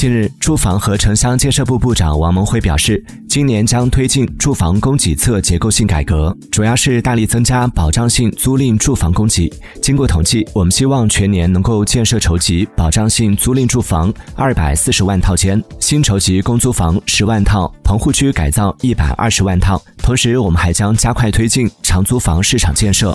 近日，住房和城乡建设部部长王蒙辉表示，今年将推进住房供给侧结构性改革，主要是大力增加保障性租赁住房供给。经过统计，我们希望全年能够建设筹集保障性租赁住房二百四十万套间，新筹集公租房十万套，棚户区改造一百二十万套。同时，我们还将加快推进长租房市场建设。